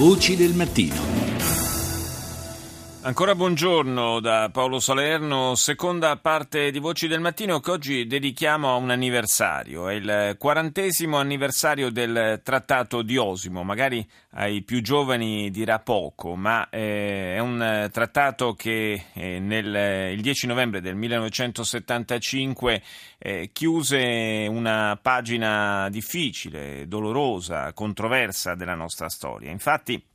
Voci del mattino. Ancora buongiorno da Paolo Salerno, seconda parte di Voci del Mattino che oggi dedichiamo a un anniversario, è il quarantesimo anniversario del Trattato di Osimo, magari ai più giovani dirà poco, ma eh, è un trattato che eh, nel, il 10 novembre del 1975 eh, chiuse una pagina difficile, dolorosa, controversa della nostra storia. Infatti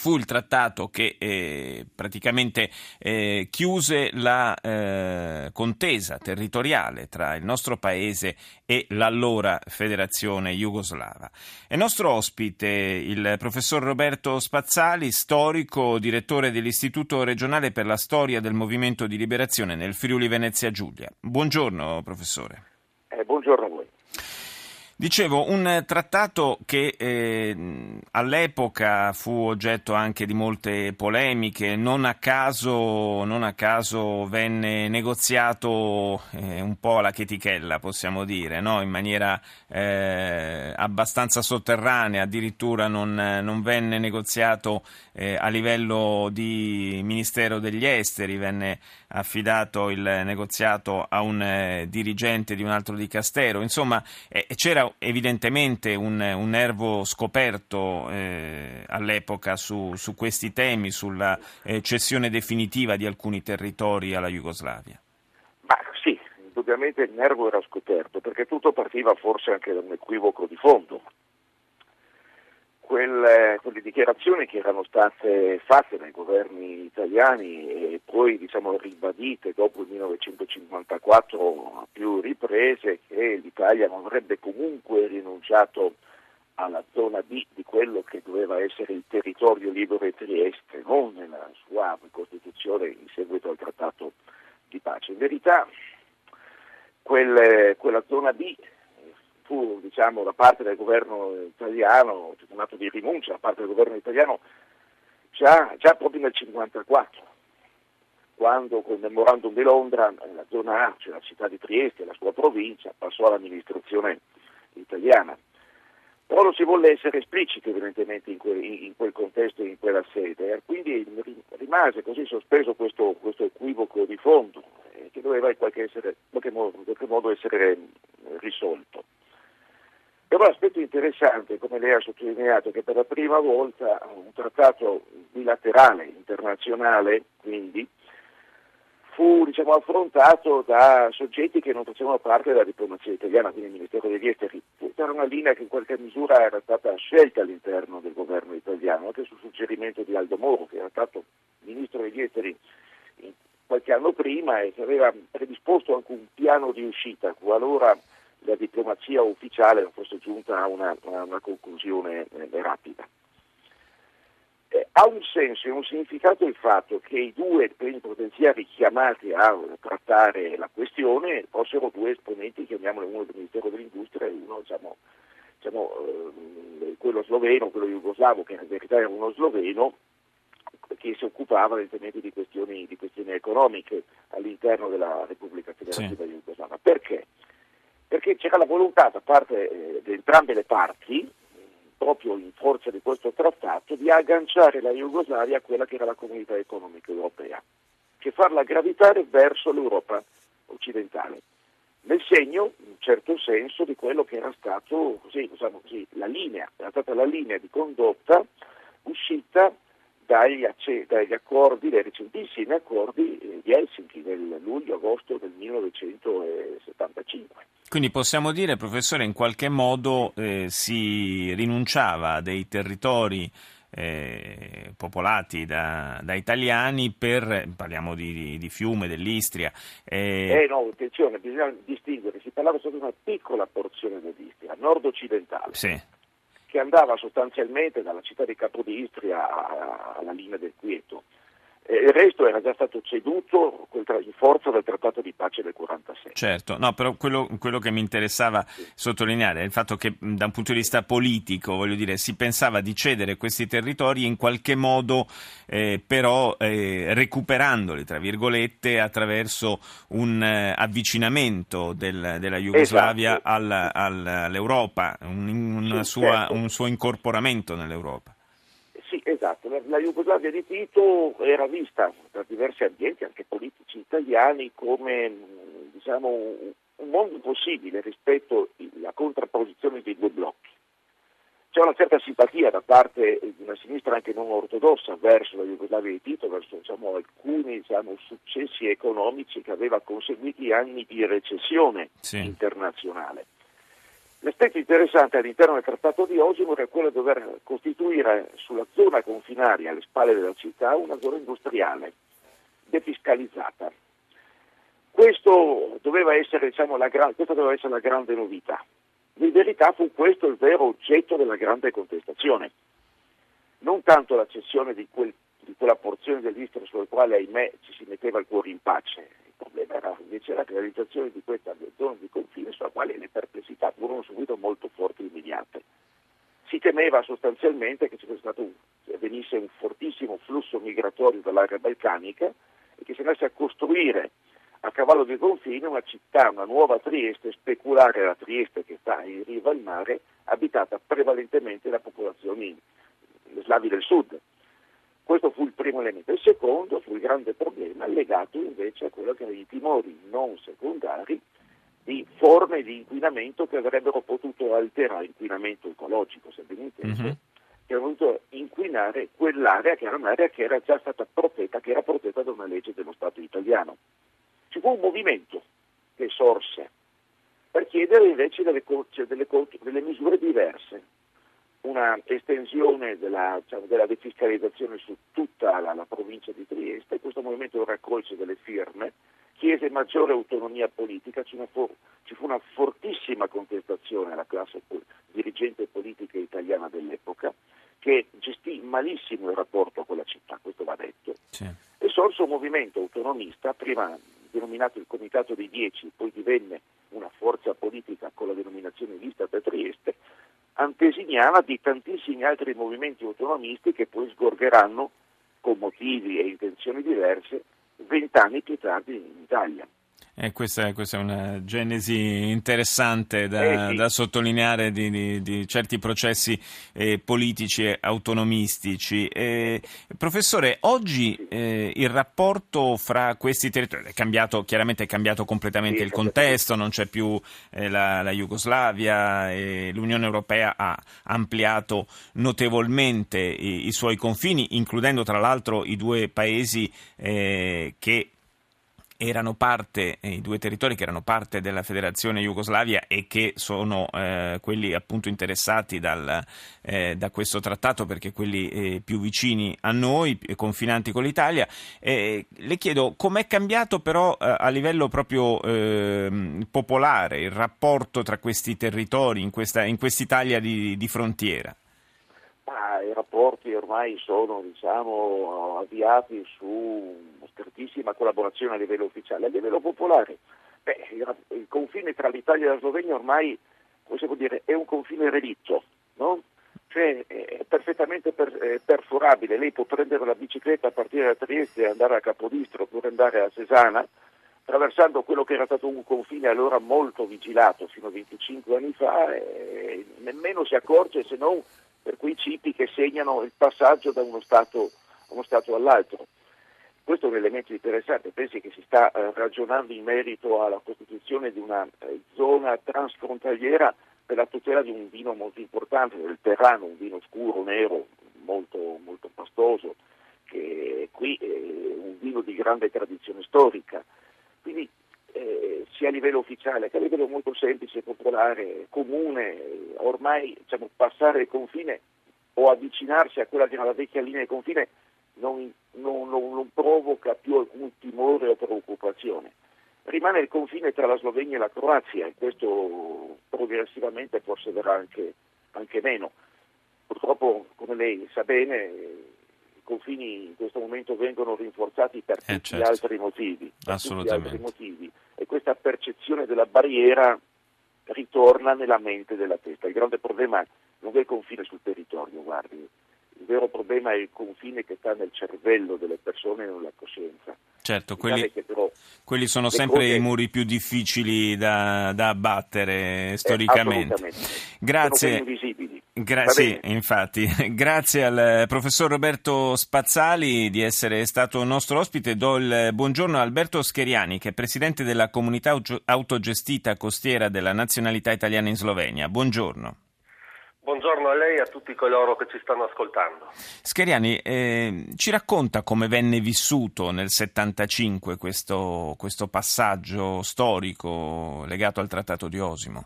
fu il trattato che eh, praticamente eh, chiuse la eh, contesa territoriale tra il nostro paese e l'allora federazione jugoslava. È nostro ospite il professor Roberto Spazzali, storico, direttore dell'Istituto regionale per la storia del movimento di liberazione nel Friuli Venezia Giulia. Buongiorno professore. Eh, buongiorno a voi. Dicevo, un trattato che eh, all'epoca fu oggetto anche di molte polemiche, non a caso, non a caso venne negoziato eh, un po' alla chetichella, possiamo dire, no? in maniera eh, abbastanza sotterranea, addirittura non, non venne negoziato eh, a livello di Ministero degli Esteri, venne affidato il negoziato a un eh, dirigente di un altro dicastero, insomma eh, evidentemente un, un nervo scoperto eh, all'epoca su, su, questi temi, sulla eh, cessione definitiva di alcuni territori alla Jugoslavia. Ma sì, indubbiamente il nervo era scoperto perché tutto partiva forse anche da un equivoco di fondo quelle, quelle, dichiarazioni che erano state fatte dai governi italiani e poi diciamo, ribadite dopo il 1954 a più riprese che l'Italia non avrebbe comunque rinunciato alla zona B di quello che doveva essere il territorio libero di Trieste, non nella sua Costituzione in seguito al trattato di pace. In verità quelle, quella zona B fu diciamo, da parte del governo italiano, un atto di rinuncia da parte del governo italiano già, già proprio nel 1954, quando col memorandum di Londra la zona A, cioè la città di Trieste, la sua provincia, passò all'amministrazione italiana. Però non si volle essere espliciti evidentemente in quel, in quel contesto e in quella sede, e quindi rimase così sospeso questo, questo equivoco di fondo eh, che doveva in qualche, essere, qualche modo, in qualche modo essere risolto. Però l'aspetto interessante, come lei ha sottolineato, che per la prima volta un trattato bilaterale, internazionale, quindi, fu diciamo, affrontato da soggetti che non facevano parte della diplomazia italiana, quindi il Ministero degli Esteri. Era una linea che in qualche misura era stata scelta all'interno del governo italiano, anche su suggerimento di Aldo Moro, che era stato Ministro degli Esteri qualche anno prima e che aveva predisposto anche un piano di uscita qualora la diplomazia ufficiale non fosse giunta a una, a una conclusione eh, rapida. Eh, ha un senso e un significato il fatto che i due plenipotenziari chiamati a trattare la questione fossero due esponenti, chiamiamolo uno del Ministero dell'Industria e uno diciamo, diciamo, eh, quello sloveno, quello jugoslavo, che in verità era uno sloveno, che si occupava evidentemente di questioni, di questioni economiche all'interno della Repubblica Federativa sì. Jugoslava. Perché? perché c'era la volontà da parte eh, di entrambe le parti, proprio in forza di questo trattato, di agganciare la Jugoslavia a quella che era la comunità economica europea, che farla gravitare verso l'Europa occidentale, nel segno, in un certo senso, di quello che era stato così, diciamo così, la linea, era stata la linea di condotta uscita dagli, dagli accordi, dai recentissimi accordi eh, di Helsinki nel luglio-agosto del 1975. Quindi possiamo dire, professore, in qualche modo eh, si rinunciava a dei territori eh, popolati da, da, italiani per, parliamo di, di Fiume, dell'Istria. Eh... eh no, attenzione, bisogna distinguere, si parlava solo di una piccola porzione dell'Istria, nord-occidentale. Sì che andava sostanzialmente dalla città di Capodistria alla linea del Quieto. Il resto era già stato ceduto in forza del trattato di pace del 46. Certo, no, però quello, quello che mi interessava sì. sottolineare è il fatto che da un punto di vista politico, voglio dire, si pensava di cedere questi territori in qualche modo eh, però eh, recuperandoli, tra virgolette, attraverso un eh, avvicinamento del, della Jugoslavia esatto. al, al, all'Europa, un, sì, sua, certo. un suo incorporamento nell'Europa. Sì, esatto, la, la Jugoslavia di Tito era vista da diversi ambienti, anche politici italiani, come diciamo, un mondo possibile rispetto alla contrapposizione dei due blocchi. C'è una certa simpatia da parte di una sinistra anche non ortodossa verso la Jugoslavia di Tito, verso diciamo, alcuni diciamo, successi economici che aveva conseguiti anni di recessione sì. internazionale. L'aspetto interessante all'interno del trattato di Osimo era quello di dover costituire sulla zona confinaria alle spalle della città una zona industriale defiscalizzata. Questo doveva essere, diciamo, la, questa doveva essere la grande novità. In verità fu questo il vero oggetto della grande contestazione. Non tanto la cessione di, quel, di quella porzione dell'Istria sulla quale, ahimè, ci si metteva il cuore in pace. Problema era invece la realizzazione di questa zona di confine sulla quale le perplessità furono subito molto forti e immediate. Si temeva sostanzialmente che ci stato, venisse un fortissimo flusso migratorio dall'area balcanica e che si andasse a costruire a cavallo di confine una città, una nuova Trieste, speculare la Trieste che sta in riva al mare, abitata prevalentemente da popolazioni slavi del sud. Questo fu il primo elemento. Il secondo fu il grande problema legato invece a quello che erano i timori non secondari di forme di inquinamento che avrebbero potuto alterare l'inquinamento ecologico, se ben inteso, mm-hmm. che avrebbero potuto inquinare quell'area che era un'area che era già stata protetta, che era protetta da una legge dello Stato italiano ci fu un movimento che sorse per chiedere invece delle, cioè delle, delle misure diverse, una estensione della, diciamo, della defiscalizzazione su tutta la, la, provincia di Trieste, questo movimento raccolse delle firme, chiese maggiore autonomia politica, ci, for, ci fu una fortissima contestazione alla classe dirigente politica italiana dell'epoca, che gestì malissimo il rapporto con la città, questo va detto, sì. e sorse un movimento autonomista, prima denominato il Comitato dei Dieci, poi divenne una forza politica con la denominazione Vista per Trieste, antesignana di tantissimi altri movimenti autonomisti che poi sgorgeranno con motivi e intenzioni diverse vent'anni più tardi in Italia. Eh, questa, questa, è una genesi interessante da, eh sì. da sottolineare di, di, di, certi processi eh, politici e autonomistici. Eh, professore, oggi eh, il rapporto fra questi territori è cambiato, chiaramente è cambiato completamente sì, il contesto, non c'è più eh, la, la, Jugoslavia, l'Unione Europea ha ampliato notevolmente i, i, suoi confini, includendo tra l'altro i due paesi che erano parte, eh, i due territori che erano parte della federazione Jugoslavia e che sono eh, quelli appunto interessati dal, eh, da questo trattato perché quelli eh, più vicini a noi, confinanti con l'Italia. le chiedo com'è cambiato però eh, a livello proprio ehm, popolare il rapporto tra questi territori in, questa, in quest'Italia di, di frontiera? Ah, I rapporti ormai sono diciamo, avviati su strettissima collaborazione a livello ufficiale. A livello popolare, beh, il, il, confine tra l'Italia e la Slovenia ormai dire, è un confine relitto, no? cioè, è perfettamente per, è perforabile. Lei può prendere la bicicletta a partire da Trieste e andare a Capodistro oppure andare a Cesana, attraversando quello che era stato un confine allora molto vigilato fino a 25 anni fa, e nemmeno si accorge se non per quei cipi che segnano il passaggio da uno stato, uno stato all'altro. Questo è un elemento interessante, pensi che si sta eh, ragionando in merito alla costituzione di una eh, zona transfrontaliera per la tutela di un vino molto importante, del Terrano, un vino scuro, nero, molto, molto pastoso, che qui è un vino di grande tradizione storica. Quindi eh, sia a livello ufficiale che a livello molto semplice, popolare, comune, ormai diciamo, passare il confine o avvicinarsi a quella che era la vecchia linea di confine non, non, non, non provoca più alcun timore o preoccupazione. Rimane il confine tra la Slovenia e la Croazia e questo progressivamente forse verrà anche, anche meno. Purtroppo, come lei sa bene, i confini in questo momento vengono rinforzati per eh, tutti certo. altri motivi. Assolutamente. Altri motivi e questa percezione della barriera ritorna nella mente della testa. Il grande problema non è il confine sul territorio, guardi, il vero problema è il confine che sta nel cervello delle persone e nella coscienza. Certo, quelli, però, quelli sono sempre cose, i muri più difficili da, da abbattere storicamente. Grazie. Gra- sì, infatti. Grazie al professor Roberto Spazzali di essere stato nostro ospite. Do il buongiorno a Alberto Scheriani, che è presidente della comunità autogestita costiera della nazionalità italiana in Slovenia. Buongiorno. Buongiorno a lei e a tutti coloro che ci stanno ascoltando. Scheriani, eh, ci racconta come venne vissuto nel 75 questo, questo passaggio storico legato al Trattato di Osimo?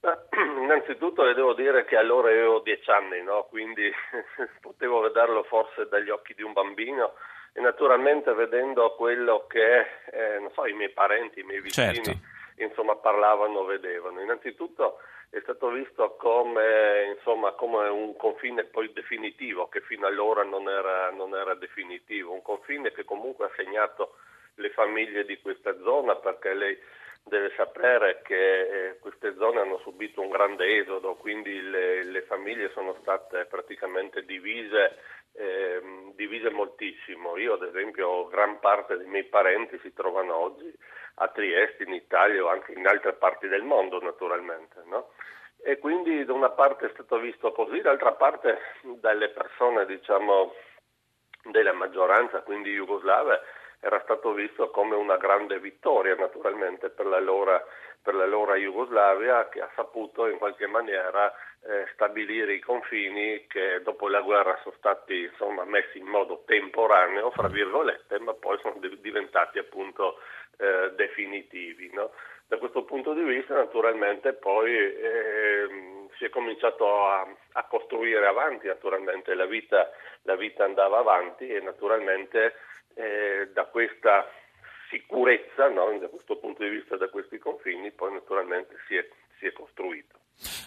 innanzitutto le devo dire che allora avevo dieci anni, no? quindi potevo vederlo forse dagli occhi di un bambino e naturalmente vedendo quello che eh, so, i miei parenti, i miei vicini certo. insomma, parlavano, vedevano. Innanzitutto è stato visto come, insomma, come, un confine poi definitivo, che fino allora non era, non era definitivo, un confine che comunque ha segnato le famiglie di questa zona perché lei deve sapere che eh, queste zone hanno subito un grande esodo, quindi le, le famiglie sono state praticamente divise, eh, divise, moltissimo. Io ad esempio gran parte dei miei parenti si trovano oggi a Trieste, in Italia o anche in altre parti del mondo naturalmente. No? E quindi da una parte è stato visto così, d'altra parte dalle persone diciamo, della maggioranza, quindi jugoslave, era stato visto come una grande vittoria naturalmente per l'allora, per l'allora Jugoslavia che ha saputo in qualche maniera eh, stabilire i confini che dopo la guerra sono stati insomma, messi in modo temporaneo, fra virgolette, ma poi sono diventati appunto eh, definitivi. No? Da questo punto di vista naturalmente poi eh, si è cominciato a, a, costruire avanti, naturalmente la vita, la vita andava avanti e naturalmente eh, da questa sicurezza, no? da questo punto di vista, da questi confini, poi naturalmente si è, si è costruito.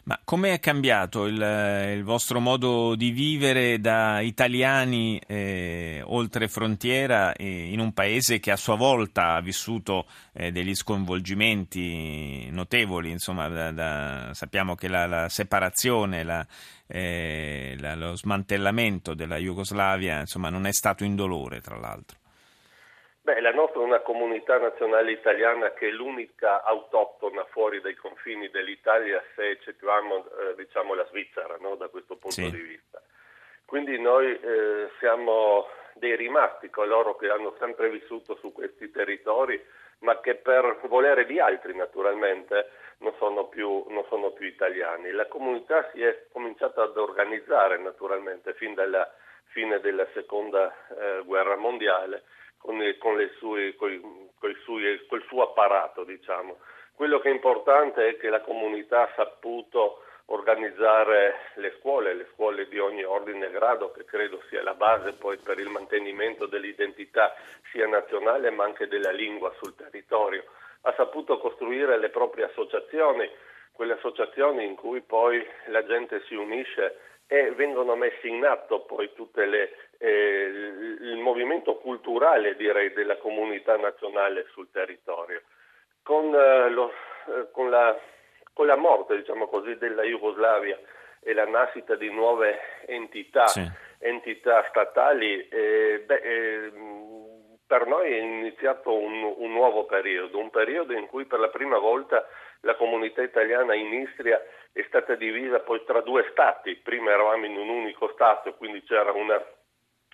Ma come è cambiato il, il, vostro modo di vivere da italiani eh, oltre frontiera eh, in un paese che a sua volta ha vissuto eh, degli sconvolgimenti notevoli? Insomma, da, da, sappiamo che la, la separazione, la, eh, la, lo smantellamento della Jugoslavia insomma, non è stato indolore, tra l'altro. Beh, la nostra è una comunità nazionale italiana che è l'unica autoctona fuori dai confini dell'Italia se eccettuiamo eh, diciamo, la Svizzera no? da questo punto sì. di vista. Quindi noi eh, siamo dei rimasti, coloro che hanno sempre vissuto su questi territori, ma che per volere di altri naturalmente non sono più, non sono più italiani. La comunità si è cominciata ad organizzare naturalmente fin dalla fine della seconda eh, guerra mondiale con, con, sue, coi, coi sui, col suo apparato. Diciamo. Quello che è importante è che la comunità ha saputo organizzare le scuole, le scuole di ogni ordine e grado, che credo sia la base poi per il mantenimento dell'identità sia nazionale ma anche della lingua sul territorio. Ha saputo costruire le proprie associazioni, quelle associazioni in cui poi la gente si unisce e vengono messi in atto poi tutte le eh, il culturale direi della comunità nazionale sul territorio. Con, eh, lo, eh, con, la, con la, morte diciamo così, della Jugoslavia e la nascita di nuove entità, sì. entità statali, eh, beh, eh, per noi è iniziato un, un nuovo periodo, un periodo in cui per la prima volta la comunità italiana in Istria è stata divisa poi tra due stati, prima eravamo in un unico stato, quindi c'era una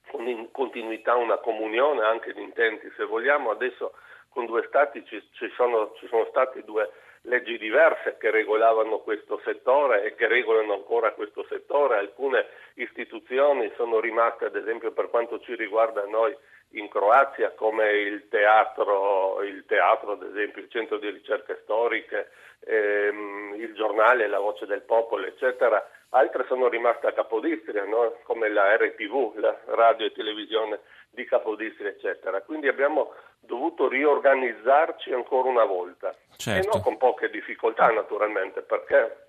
con continuità una comunione anche di intenti se vogliamo, adesso con due stati ci, ci, sono, ci sono state due leggi diverse che regolavano questo settore e che regolano ancora questo settore, alcune istituzioni sono rimaste ad esempio per quanto ci riguarda noi in Croazia come il teatro, il teatro ad esempio, il centro di ricerche storiche, ehm, il giornale La Voce del Popolo eccetera, altre sono rimaste a Capodistria, no? come la RTV, la radio e televisione di Capodistria, eccetera. Quindi abbiamo dovuto riorganizzarci ancora una volta certo. e non con poche difficoltà naturalmente, perché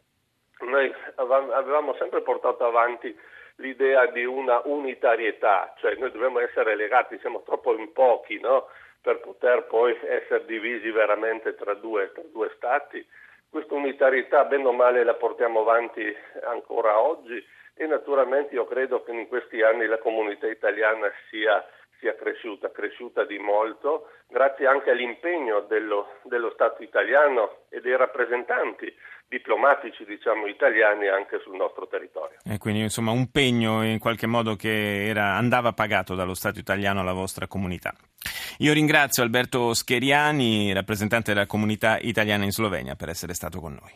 noi avevamo sempre portato avanti l'idea di una unitarietà, cioè noi dobbiamo essere legati, siamo troppo in pochi no? per poter poi essere divisi veramente tra due, tra due stati questa unitarietà, bene o male, la portiamo avanti ancora oggi e naturalmente io credo che in questi anni la comunità italiana sia, sia cresciuta, cresciuta di molto, grazie anche all'impegno dello, dello, Stato italiano e dei rappresentanti diplomatici diciamo, italiani anche sul nostro territorio. E quindi insomma un pegno in qualche modo che era, andava pagato dallo Stato italiano alla vostra comunità. Io ringrazio Alberto Scheriani, rappresentante della comunità italiana in Slovenia, per essere stato con noi.